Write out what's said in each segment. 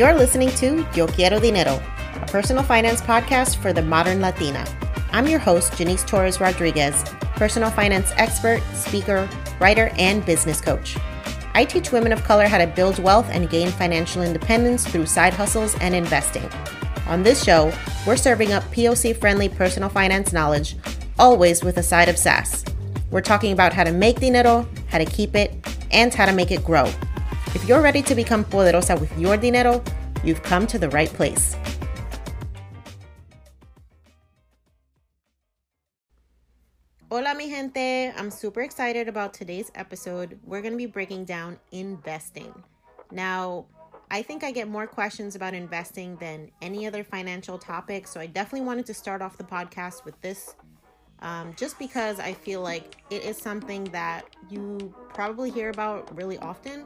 You're listening to Yo Quiero Dinero, a personal finance podcast for the modern Latina. I'm your host, Jannese Torres Rodriguez, personal finance expert, speaker, writer, and business coach. I teach women of color how to build wealth and gain financial independence through side hustles and investing. On this show, we're serving up POC friendly personal finance knowledge, always with a side of sass. We're talking about how to make dinero, how to keep it, and how to make it grow. If you're ready to become poderosa with your dinero, you've come to the right place. Hola, mi gente. I'm super excited about today's episode. We're going to be breaking down investing. Now, I think I get more questions about investing than any other financial topic, so I definitely wanted to start off the podcast with this um, just because I feel like it is something that you probably hear about really often,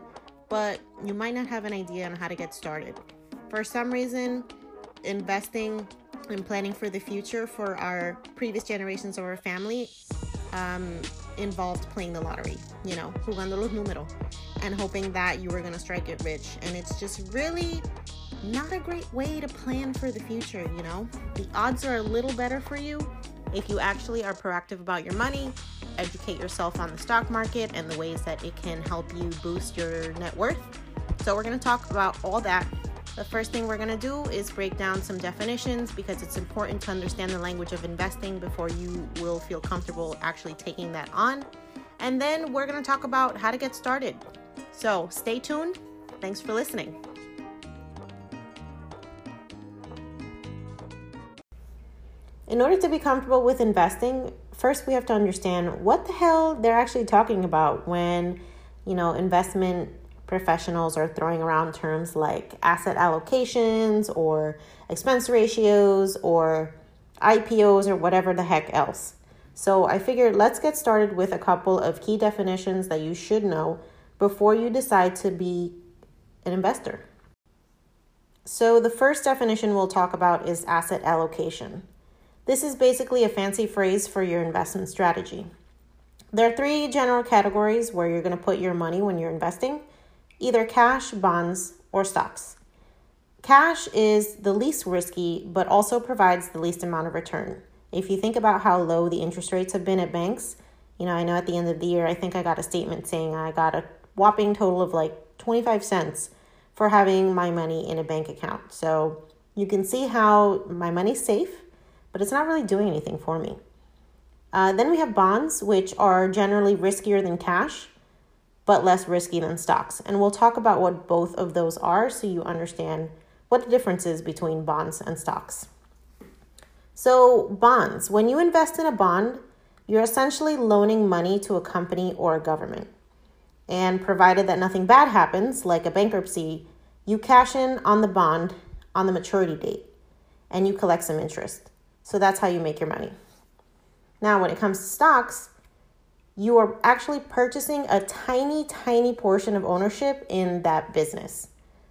but you might not have an idea on how to get started. For some reason, investing and planning for the future for our previous generations of our family um, involved playing the lottery, you know, jugando los números, and hoping that you were going to strike it rich. And it's just really not a great way to plan for the future, you know? The odds are a little better for you if you actually are proactive about your money, educate yourself on the stock market and the ways that it can help you boost your net worth. So, we're going to talk about all that the first thing we're to do is break down some definitions because it's important to understand the language of investing before you will feel comfortable actually taking that on. And then we're to talk about how to get started. So stay tuned. Thanks for listening. In order to be comfortable with investing, first we have to understand what the hell they're actually talking about when, you know, investment professionals are throwing around terms like asset allocations or expense ratios or IPOs or whatever the heck else. So I figured let's get started with a couple of key definitions that you should know before you decide to be an investor. So the first definition we'll talk about is asset allocation. This is basically a fancy phrase for your investment strategy. There are three general categories where you're going to put your money when you're investing either cash, bonds, or stocks. Cash is the least risky, but also provides the least amount of return. If you think about how low the interest rates have been at banks, you know, I know at the end of the year, I think I got a statement saying I got a whopping total of like 25 cents for having my money in a bank account. So you can see how my money's safe, but it's not really doing anything for me. Uh, then we have bonds, which are generally riskier than cash, but less risky than stocks. And we'll talk about what both of those are so you understand what the difference is between bonds and stocks. So, bonds, when you invest in a bond, you're essentially loaning money to a company or a government. And provided that nothing bad happens, like a bankruptcy, you cash in on the bond on the maturity date and you collect some interest. So that's how you make your money. Now, when it comes to stocks, you are actually purchasing a tiny, tiny portion of ownership in that business.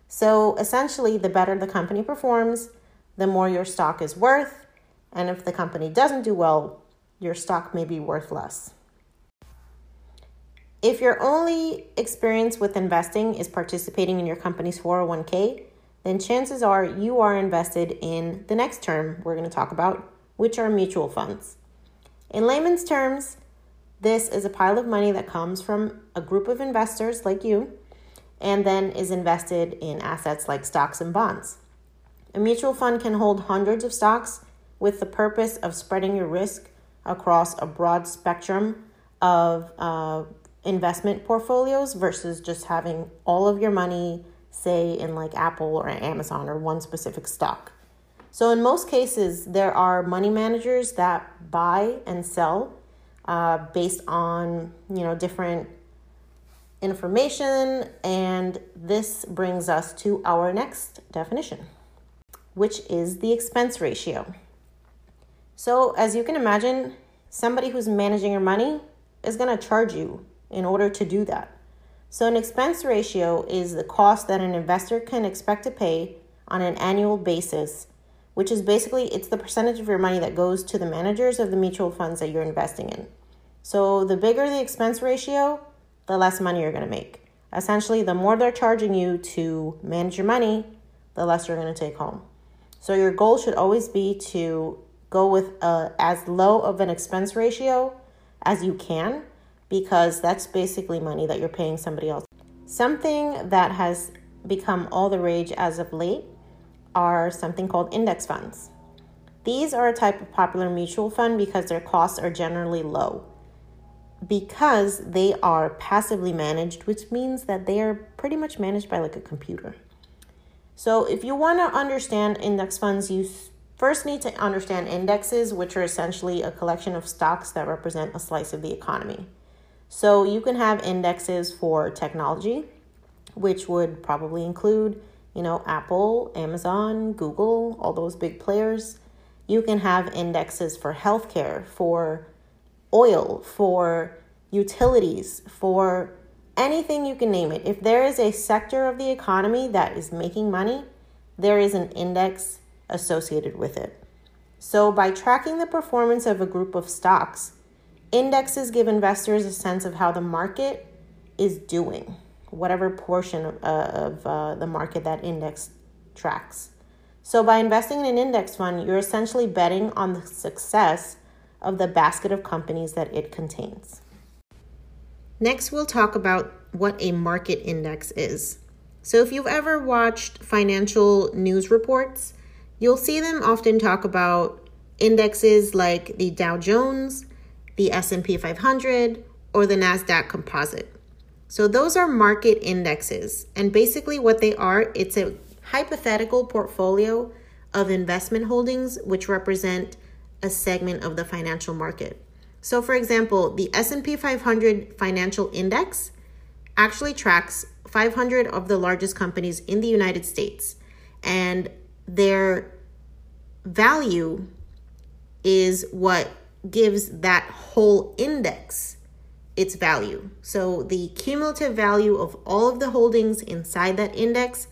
So essentially, the better the company performs, the more your stock is worth. And if the company doesn't do well, your stock may be worth less. If your only experience with investing is participating in your company's 401k, then chances are you are invested in the next term we're going to talk about, which are mutual funds. In layman's terms, this is a pile of money that comes from a group of investors like you and then is invested in assets like stocks and bonds. A mutual fund can hold hundreds of stocks with the purpose of spreading your risk across a broad spectrum of uh, investment portfolios versus just having all of your money, say, in like Apple or Amazon or one specific stock. So, in most cases, there are money managers that buy and sell uh, based on you know different information, and this brings us to our next definition, which is the expense ratio. So, as you can imagine, somebody who's managing your money is going to charge you in order to do that. So, an expense ratio is the cost that an investor can expect to pay on an annual basis, which is basically it's the percentage of your money that goes to the managers of the mutual funds that you're investing in. So, the bigger the expense ratio, the less money you're going to make. Essentially, the more they're charging you to manage your money, the less you're going to take home. So, your goal should always be to go with a, as low of an expense ratio as you can because that's basically money that you're paying somebody else. Something that has become all the rage as of late are something called index funds. These are a type of popular mutual fund because their costs are generally low. Because they are passively managed, which means that they are pretty much managed by like a computer. So, if you want to understand index funds, you first need to understand indexes, which are essentially a collection of stocks that represent a slice of the economy. So you can have indexes for technology, which would probably include, you know, Apple, Amazon, Google, all those big players. You can have indexes for healthcare, for oil, for utilities, for anything you can name it. If there is a sector of the economy that is making money, there is an index associated with it. So, by tracking the performance of a group of stocks, Indexes give investors a sense of how the market is doing, whatever portion of, uh, of uh, the market that index tracks. So, by investing in an index fund, you're essentially betting on the success of the basket of companies that it contains. Next, we'll talk about what a market index is. So, if you've ever watched financial news reports, you'll see them often talk about indexes like the Dow Jones, the S&P 500, or the Nasdaq Composite. So those are market indexes, and basically what they are, it's a hypothetical portfolio of investment holdings which represent a segment of the financial market. So for example, the S&P 500 financial index actually tracks 500 of the largest companies in the United States and their value is what gives that whole index its value. So the cumulative value of all of the holdings inside that index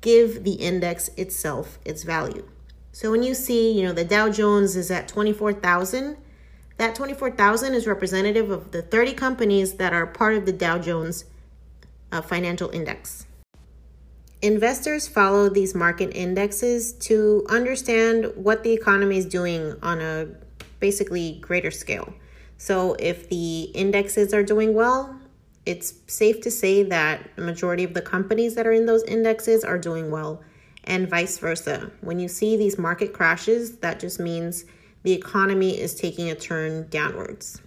give the index itself its value. So when you see, you know, the Dow Jones is at 24,000, that 24,000 is representative of the 30 companies that are part of the Dow Jones uh, financial index. Investors follow these market indexes to understand what the economy is doing on a basically greater scale. So if the indexes are doing well, it's safe to say that the majority of the companies that are in those indexes are doing well, and vice versa. When you see these market crashes, that just means the economy is taking a turn downwards.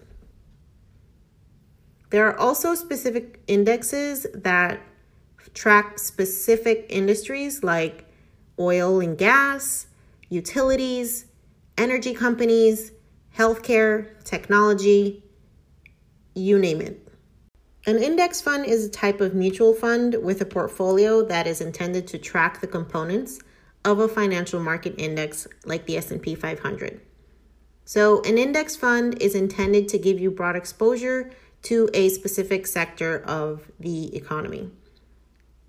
There are also specific indexes that track specific industries like oil and gas, utilities, energy companies, healthcare, technology, you name it. An index fund is a type of mutual fund with a portfolio that is intended to track the components of a financial market index like the S&P 500. So, an index fund is intended to give you broad exposure to a specific sector of the economy.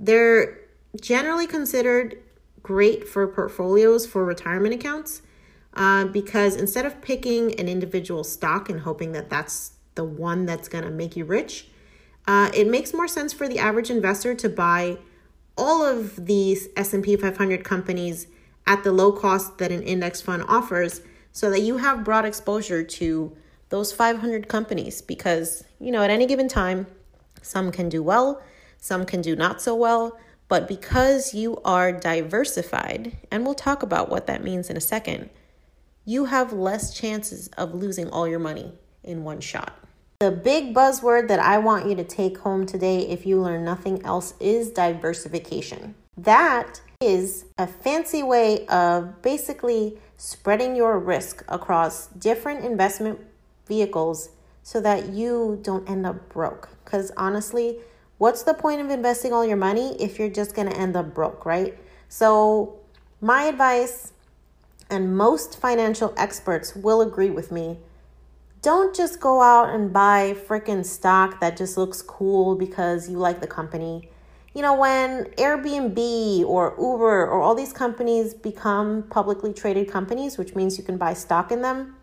They're generally considered great for portfolios for retirement accounts uh, because instead of picking an individual stock and hoping that that's the one that's going to make you rich, uh, it makes more sense for the average investor to buy all of these S&P 500 companies at the low cost that an index fund offers so that you have broad exposure to those 500 companies because, you know, at any given time, some can do well, some can do not so well, but because you are diversified, and we'll talk about what that means in a second, you have less chances of losing all your money in one shot. The big buzzword that I want you to take home today, if you learn nothing else, is diversification. That is a fancy way of basically spreading your risk across different investment vehicles so that you don't end up broke. Because honestly, what's the point of investing all your money if you're just going to end up broke, right? So, my advice, and most financial experts will agree with me don't just go out and buy freaking stock that just looks cool because you like the company. You know, when Airbnb or Uber or all these companies become publicly traded companies, which means you can buy stock in them,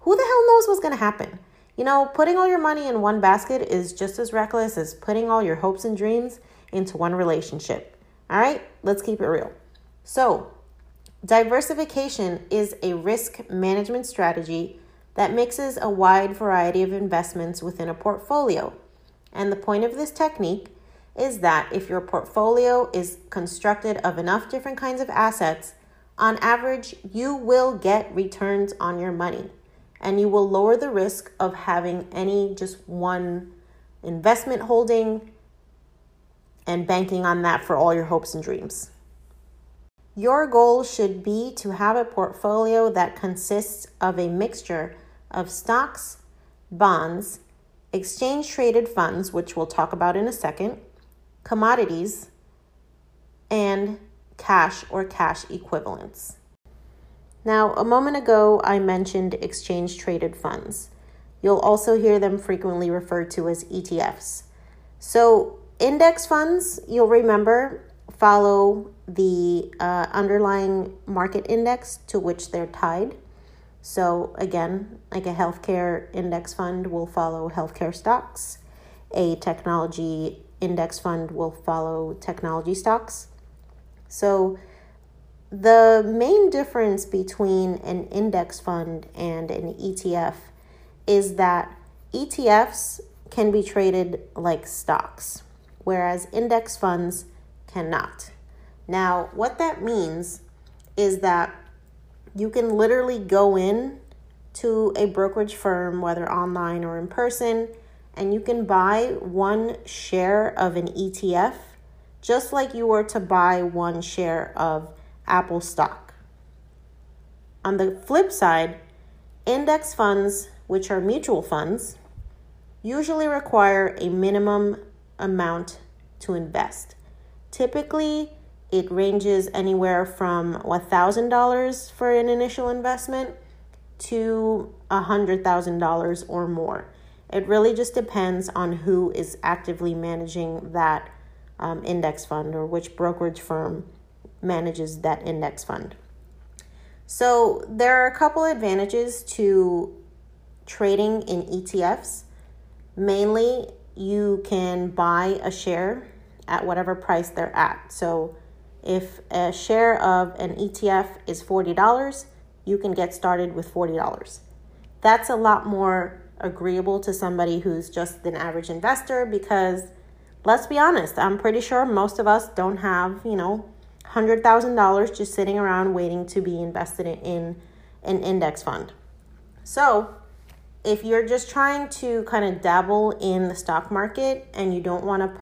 who the hell knows what's going to happen? You know, putting all your money in one basket is just as reckless as putting all your hopes and dreams into one relationship. All right, let's keep it real. So, diversification is a risk management strategy that mixes a wide variety of investments within a portfolio. And the point of this technique is that if your portfolio is constructed of enough different kinds of assets, on average, you will get returns on your money and you will lower the risk of having any just one investment holding and banking on that for all your hopes and dreams. Your goal should be to have a portfolio that consists of a mixture of stocks, bonds, exchange traded funds, which we'll talk about in a second, commodities, and cash or cash equivalents. Now, a moment ago, I mentioned exchange traded funds. You'll also hear them frequently referred to as ETFs. So, index funds, you'll remember, follow the uh, underlying market index to which they're tied. So, again, like a healthcare index fund will follow healthcare stocks, a technology index fund will follow technology stocks. So, the main difference between an index fund and an ETF is that ETFs can be traded like stocks, whereas index funds cannot. Now, what that means is that you can literally go in to a brokerage firm, whether online or in person, and you can buy one share of an ETF just like you were to buy one share of Apple stock. On the flip side, index funds, which are mutual funds, usually require a minimum amount to invest. Typically, it ranges anywhere from $1,000 for an initial investment to $100,000 or more. It really just depends on who is actively managing that um, index fund or which brokerage firm manages that index fund. So, there are a couple advantages to trading in ETFs. Mainly, you can buy a share at whatever price they're at. So, if a share of an ETF is $40, you can get started with $40. That's a lot more agreeable to somebody who's just an average investor because let's be honest, I'm pretty sure most of us don't have, you know, $100,000 just sitting around waiting to be invested in an index fund. So, if you're just trying to kind of dabble in the stock market and you don't want to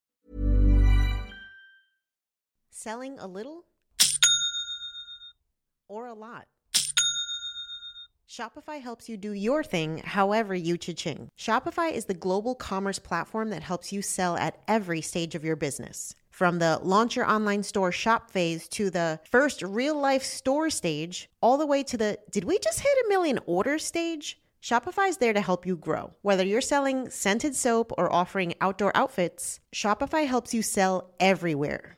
Selling a little or a lot. Shopify helps you do your thing however you cha-ching. Shopify is the global commerce platform that helps you sell at every stage of your business. From the launch your online store shop phase to the first real life store stage, all the way to the did we just hit a million orders stage? Shopify is there to help you grow. Whether you're selling scented soap or offering outdoor outfits, Shopify helps you sell everywhere.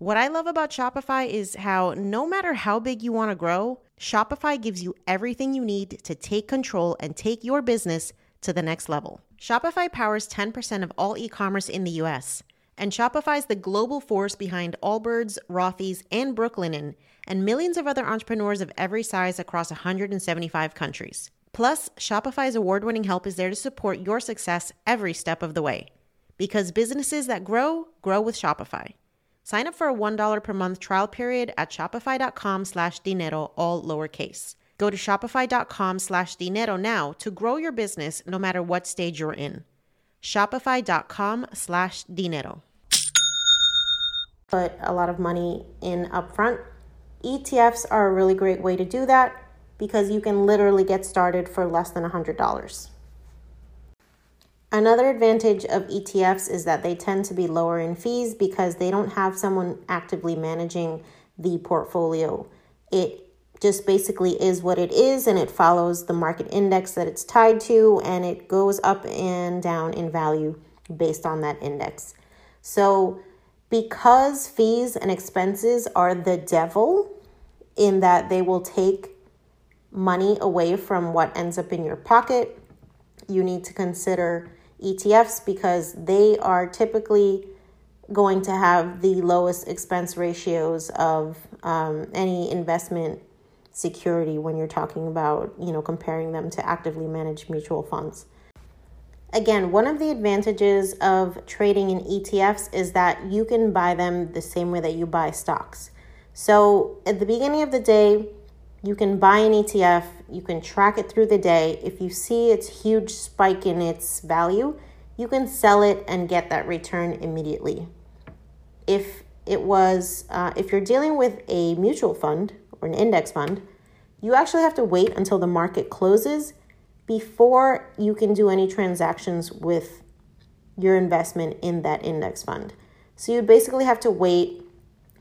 What I love about Shopify is how no matter how big you want to grow, Shopify gives you everything you need to take control and take your business to the next level. Shopify powers 10% of all e commerce in the US, and Shopify is the global force behind Allbirds, Rothy's, and Brooklinen, and millions of other entrepreneurs of every size across 175 countries. Plus, Shopify's award winning help is there to support your success every step of the way because businesses that grow grow with Shopify. Sign up for a $1 per month trial period at shopify.com slash dinero, all lowercase. Go to shopify.com slash dinero now to grow your business no matter what stage you're in. Shopify.com slash dinero. Put a lot of money in upfront. ETFs are a really great way to do that because you can literally get started for less than $100. Another advantage of ETFs is that they tend to be lower in fees because they don't have someone actively managing the portfolio. It just basically is what it is and it follows the market index that it's tied to and it goes up and down in value based on that index. So, because fees and expenses are the devil in that they will take money away from what ends up in your pocket, you need to consider ETFs because they are typically going to have the lowest expense ratios of um, any investment security when you're talking about you know comparing them to actively managed mutual funds. Again one of the advantages of trading in etfs is that you can buy them the same way that you buy stocks. So at the beginning of the day you can buy an ETF, you can track it through the day. If you see its huge spike in its value, you can sell it and get that return immediately. If it was, uh, if you're dealing with a mutual fund or an index fund, you actually have to wait until the market closes before you can do any transactions with your investment in that index fund. So you basically have to wait,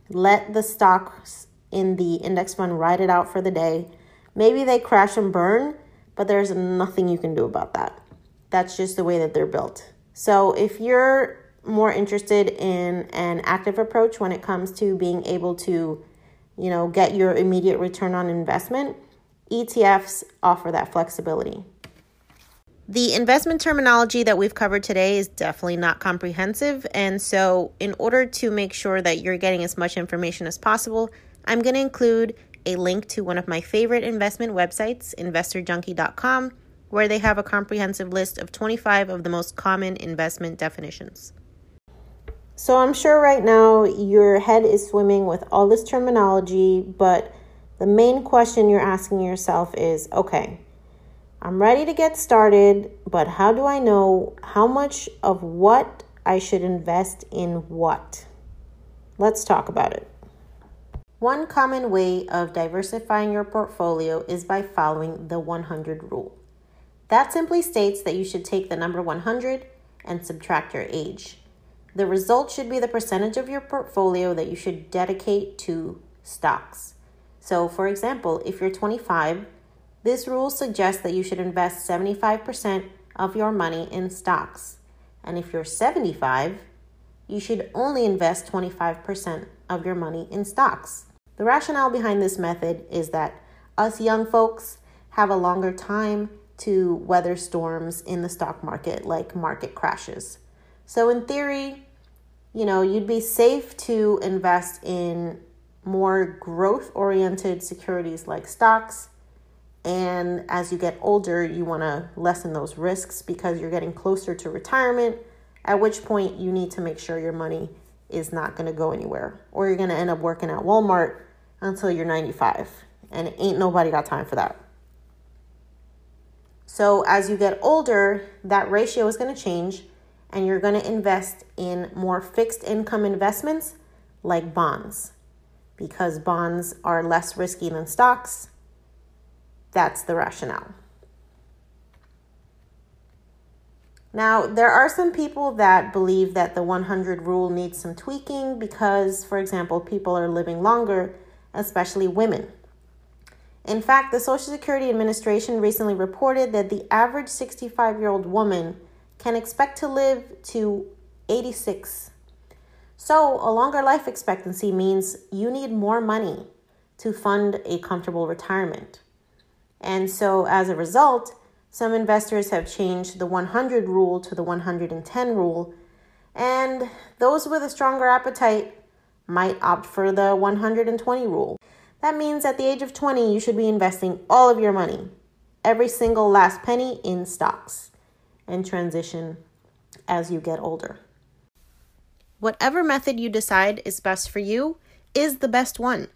let the stocks in the index fund ride it out for the day. Maybe they crash and burn, but there's nothing you can do about that. That's just the way that they're built. So if you're more interested in an active approach when it comes to being able to, you know, get your immediate return on investment, ETFs offer that flexibility. The investment terminology that we've covered today is definitely not comprehensive. And so, in order to make sure that you're getting as much information as possible, I'm going to include a link to one of my favorite investment websites, investorjunkie.com, where they have a comprehensive list of 25 of the most common investment definitions. So I'm sure right now your head is swimming with all this terminology, but the main question you're asking yourself is okay, I'm ready to get started, but how do I know how much of what I should invest in what? Let's talk about it. One common way of diversifying your portfolio is by following the 100 rule. That simply states that you should take the number 100 and subtract your age. The result should be the percentage of your portfolio that you should dedicate to stocks. So, for example, if you're 25, this rule suggests that you should invest 75% of your money in stocks. And if you're 75, you should only invest 25% of your money in stocks. The rationale behind this method is that us young folks have a longer time to weather storms in the stock market, like market crashes. So, in theory, you know, you'd be safe to invest in more growth oriented securities like stocks. And as you get older, you want to lessen those risks because you're getting closer to retirement, at which point you need to make sure your money is not going to go anywhere or you're going to end up working at Walmart until you're 95. And ain't nobody got time for that. So, as you get older, that ratio is going to change and you're going to invest in more fixed income investments like bonds because bonds are less risky than stocks. That's the rationale. Now, there are some people that believe that the 100 rule needs some tweaking because, for example, people are living longer, especially women. In fact, the Social Security Administration recently reported that the average 65 year old woman can expect to live to 86. So, a longer life expectancy means you need more money to fund a comfortable retirement. And so, as a result, some investors have changed the 100 rule to the 110 rule, and those with a stronger appetite might opt for the 120 rule. That means at the age of 20, you should be investing all of your money, every single last penny, in stocks and transition as you get older. Whatever method you decide is best for you is the best one.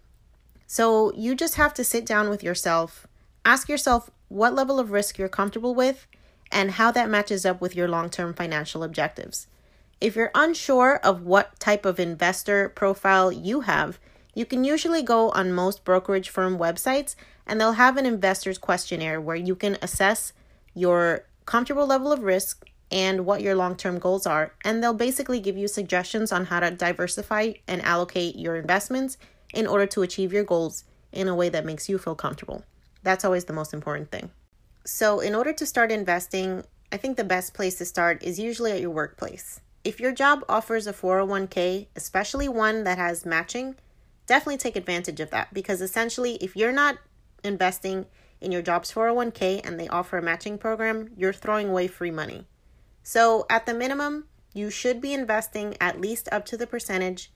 So you just have to sit down with yourself, ask yourself what level of risk you're comfortable with, and how that matches up with your long term financial objectives. If you're unsure of what type of investor profile you have, you can usually go on most brokerage firm websites and they'll have an investor's questionnaire where you can assess your comfortable level of risk and what your long term goals are. And they'll basically give you suggestions on how to diversify and allocate your investments in order to achieve your goals in a way that makes you feel comfortable. That's always the most important thing. So, in order to start investing, I think the best place to start is usually at your workplace. If your job offers a 401k, especially one that has matching, definitely take advantage of that because essentially, if you're not investing in your job's 401k and they offer a matching program, you're throwing away free money. So, at the minimum, you should be investing at least up to the percentage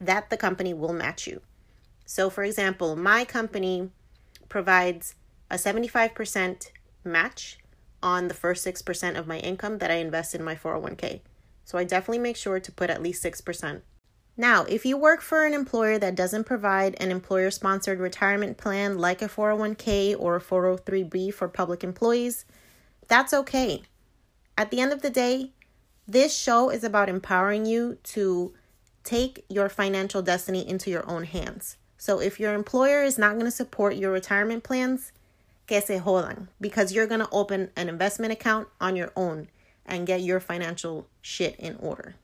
that the company will match you. So, for example, my company provides a 75% match on the first 6% of my income that I invest in my 401k. So, I definitely make sure to put at least 6%. Now, if you work for an employer that doesn't provide an employer sponsored retirement plan like a 401k or a 403b for public employees, that's okay. At the end of the day, this show is about empowering you to take your financial destiny into your own hands. So if your employer is not going to support your retirement plans, que se jodan, because you're going to open an investment account on your own and get your financial shit in order.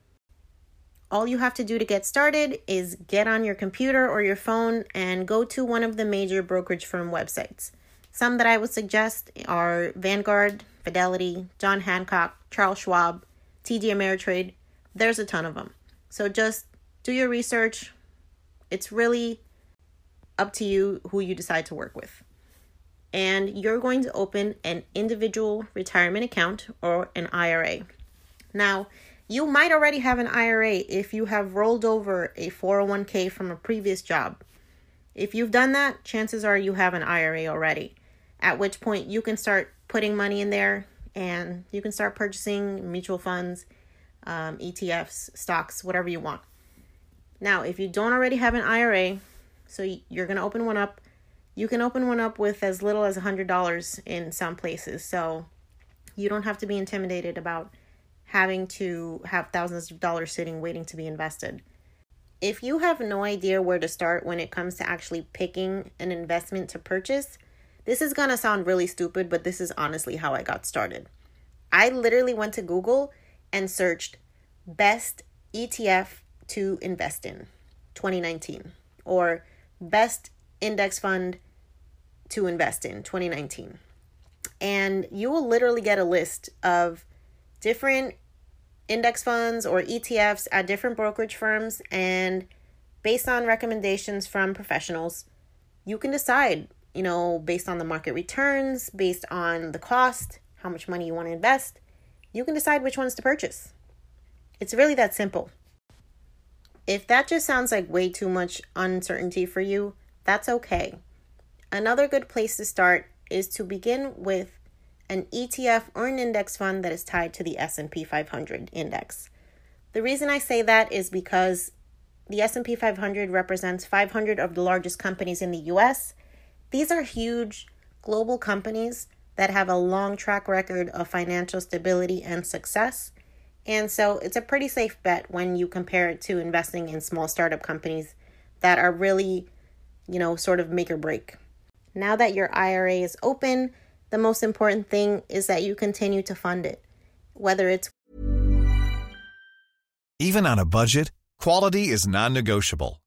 All you have to do to get started is get on your computer or your phone and go to one of the major brokerage firm websites. Some that I would suggest are Vanguard, Fidelity, John Hancock, Charles Schwab, TD Ameritrade. There's a ton of them. So just do your research. It's really up to you who you decide to work with. And you're going to open an individual retirement account or an IRA. Now, you might already have an IRA if you have rolled over a 401k from a previous job. If you've done that, chances are you have an IRA already, at which point you can start putting money in there and you can start purchasing mutual funds, um, ETFs, stocks, whatever you want. Now, if you don't already have an IRA, so you're going to open one up, you can open one up with as little as $100 in some places. So you don't have to be intimidated about having to have thousands of dollars sitting waiting to be invested. If you have no idea where to start when it comes to actually picking an investment to purchase, this is going to sound really stupid, but this is honestly how I got started. I literally went to Google and searched best ETF to invest in 2019 or best index fund to invest in 2019. And you will literally get a list of different index funds or ETFs at different brokerage firms. And based on recommendations from professionals, you can decide, you know, based on the market returns, based on the cost, how much money you want to invest, you can decide which ones to purchase. It's really that simple. If that just sounds like way too much uncertainty for you, that's okay. Another good place to start is to begin with an ETF or an index fund that is tied to the S&P 500 index. The reason I say that is because the S&P 500 represents 500 of the largest companies in the US. These are huge global companies that have a long track record of financial stability and success. And so it's a pretty safe bet when you compare it to investing in small startup companies that are really, you know, sort of make or break. Now that your IRA is open, the most important thing is that you continue to fund it, whether it's Even on a budget, quality is non-negotiable.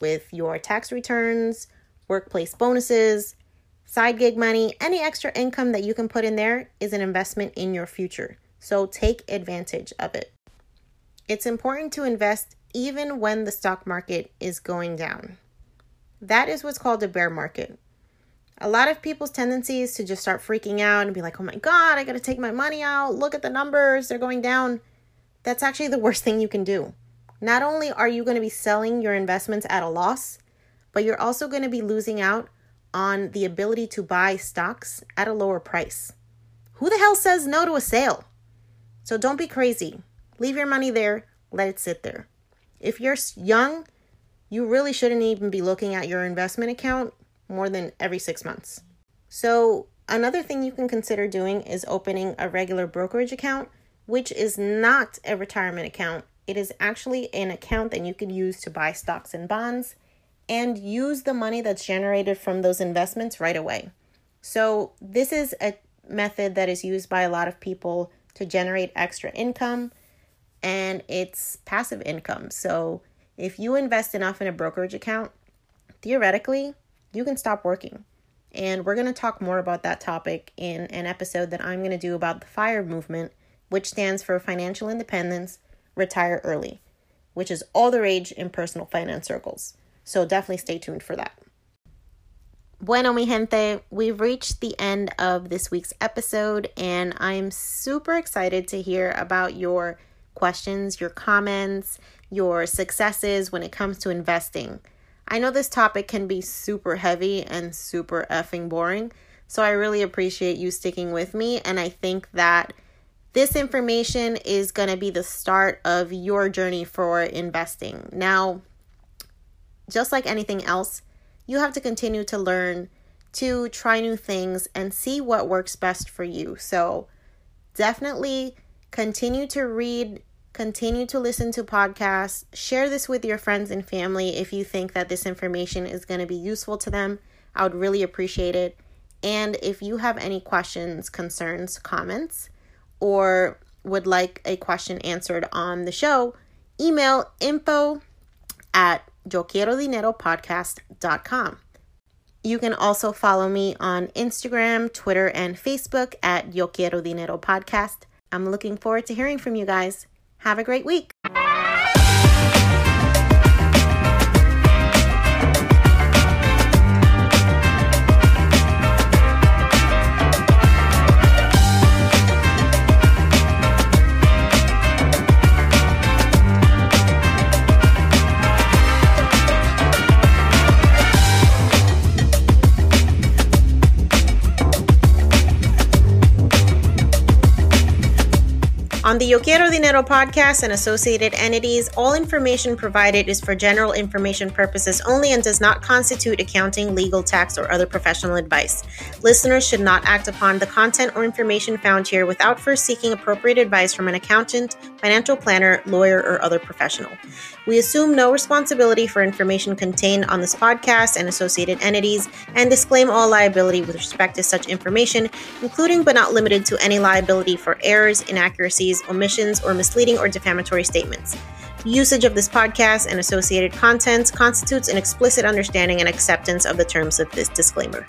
With your tax returns, workplace bonuses, side gig money, any extra income that you can put in there is an investment in your future. So take advantage of it. It's important to invest even when the stock market is going down. That is what's called a bear market. A lot of people's tendency is to just start freaking out and be like, oh my God, I gotta take my money out. Look at the numbers, they're going down. That's actually the worst thing you can do. Not only are you going to be selling your investments at a loss, but you're also going to be losing out on the ability to buy stocks at a lower price. Who the hell says no to a sale? So don't be crazy. Leave your money there, let it sit there. If you're young, you really shouldn't even be looking at your investment account more than every six months. So, another thing you can consider doing is opening a regular brokerage account, which is not a retirement account it is actually an account that you can use to buy stocks and bonds and use the money that's generated from those investments right away. So, this is a method that is used by a lot of people to generate extra income and it's passive income. So, if you invest enough in a brokerage account, theoretically, you can stop working. And we're going to talk more about that topic in an episode that I'm going to do about the FIRE movement, which stands for Financial Independence, retire early, which is all the rage in personal finance circles. So definitely stay tuned for that. Bueno, mi gente, we've reached the end of this week's episode, and I'm super excited to hear about your questions, your comments, your successes when it comes to investing. I know this topic can be super heavy and super effing boring, so I really appreciate you sticking with me, and I think that this information is going to be the start of your journey for investing. Now, just like anything else, you have to continue to learn, to try new things, and see what works best for you. So, definitely continue to read, continue to listen to podcasts, share this with your friends and family if you think that this information is going to be useful to them. I would really appreciate it. And if you have any questions, concerns, comments, or would like a question answered on the show, email info at yo dinero podcast.com. You can also follow me on Instagram, Twitter, and Facebook at Yo Quiero Dinero Podcast. I'm looking forward to hearing from you guys. Have a great week. On the Yo Quiero Dinero podcast and associated entities, all information provided is for general information purposes only and does not constitute accounting, legal, tax, or other professional advice. Listeners should not act upon the content or information found here without first seeking appropriate advice from an accountant, financial planner, lawyer, or other professional. We assume no responsibility for information contained on this podcast and associated entities and disclaim all liability with respect to such information, including but not limited to any liability for errors, inaccuracies, omissions, or misleading or defamatory statements. Usage of this podcast and associated contents constitutes an explicit understanding and acceptance of the terms of this disclaimer.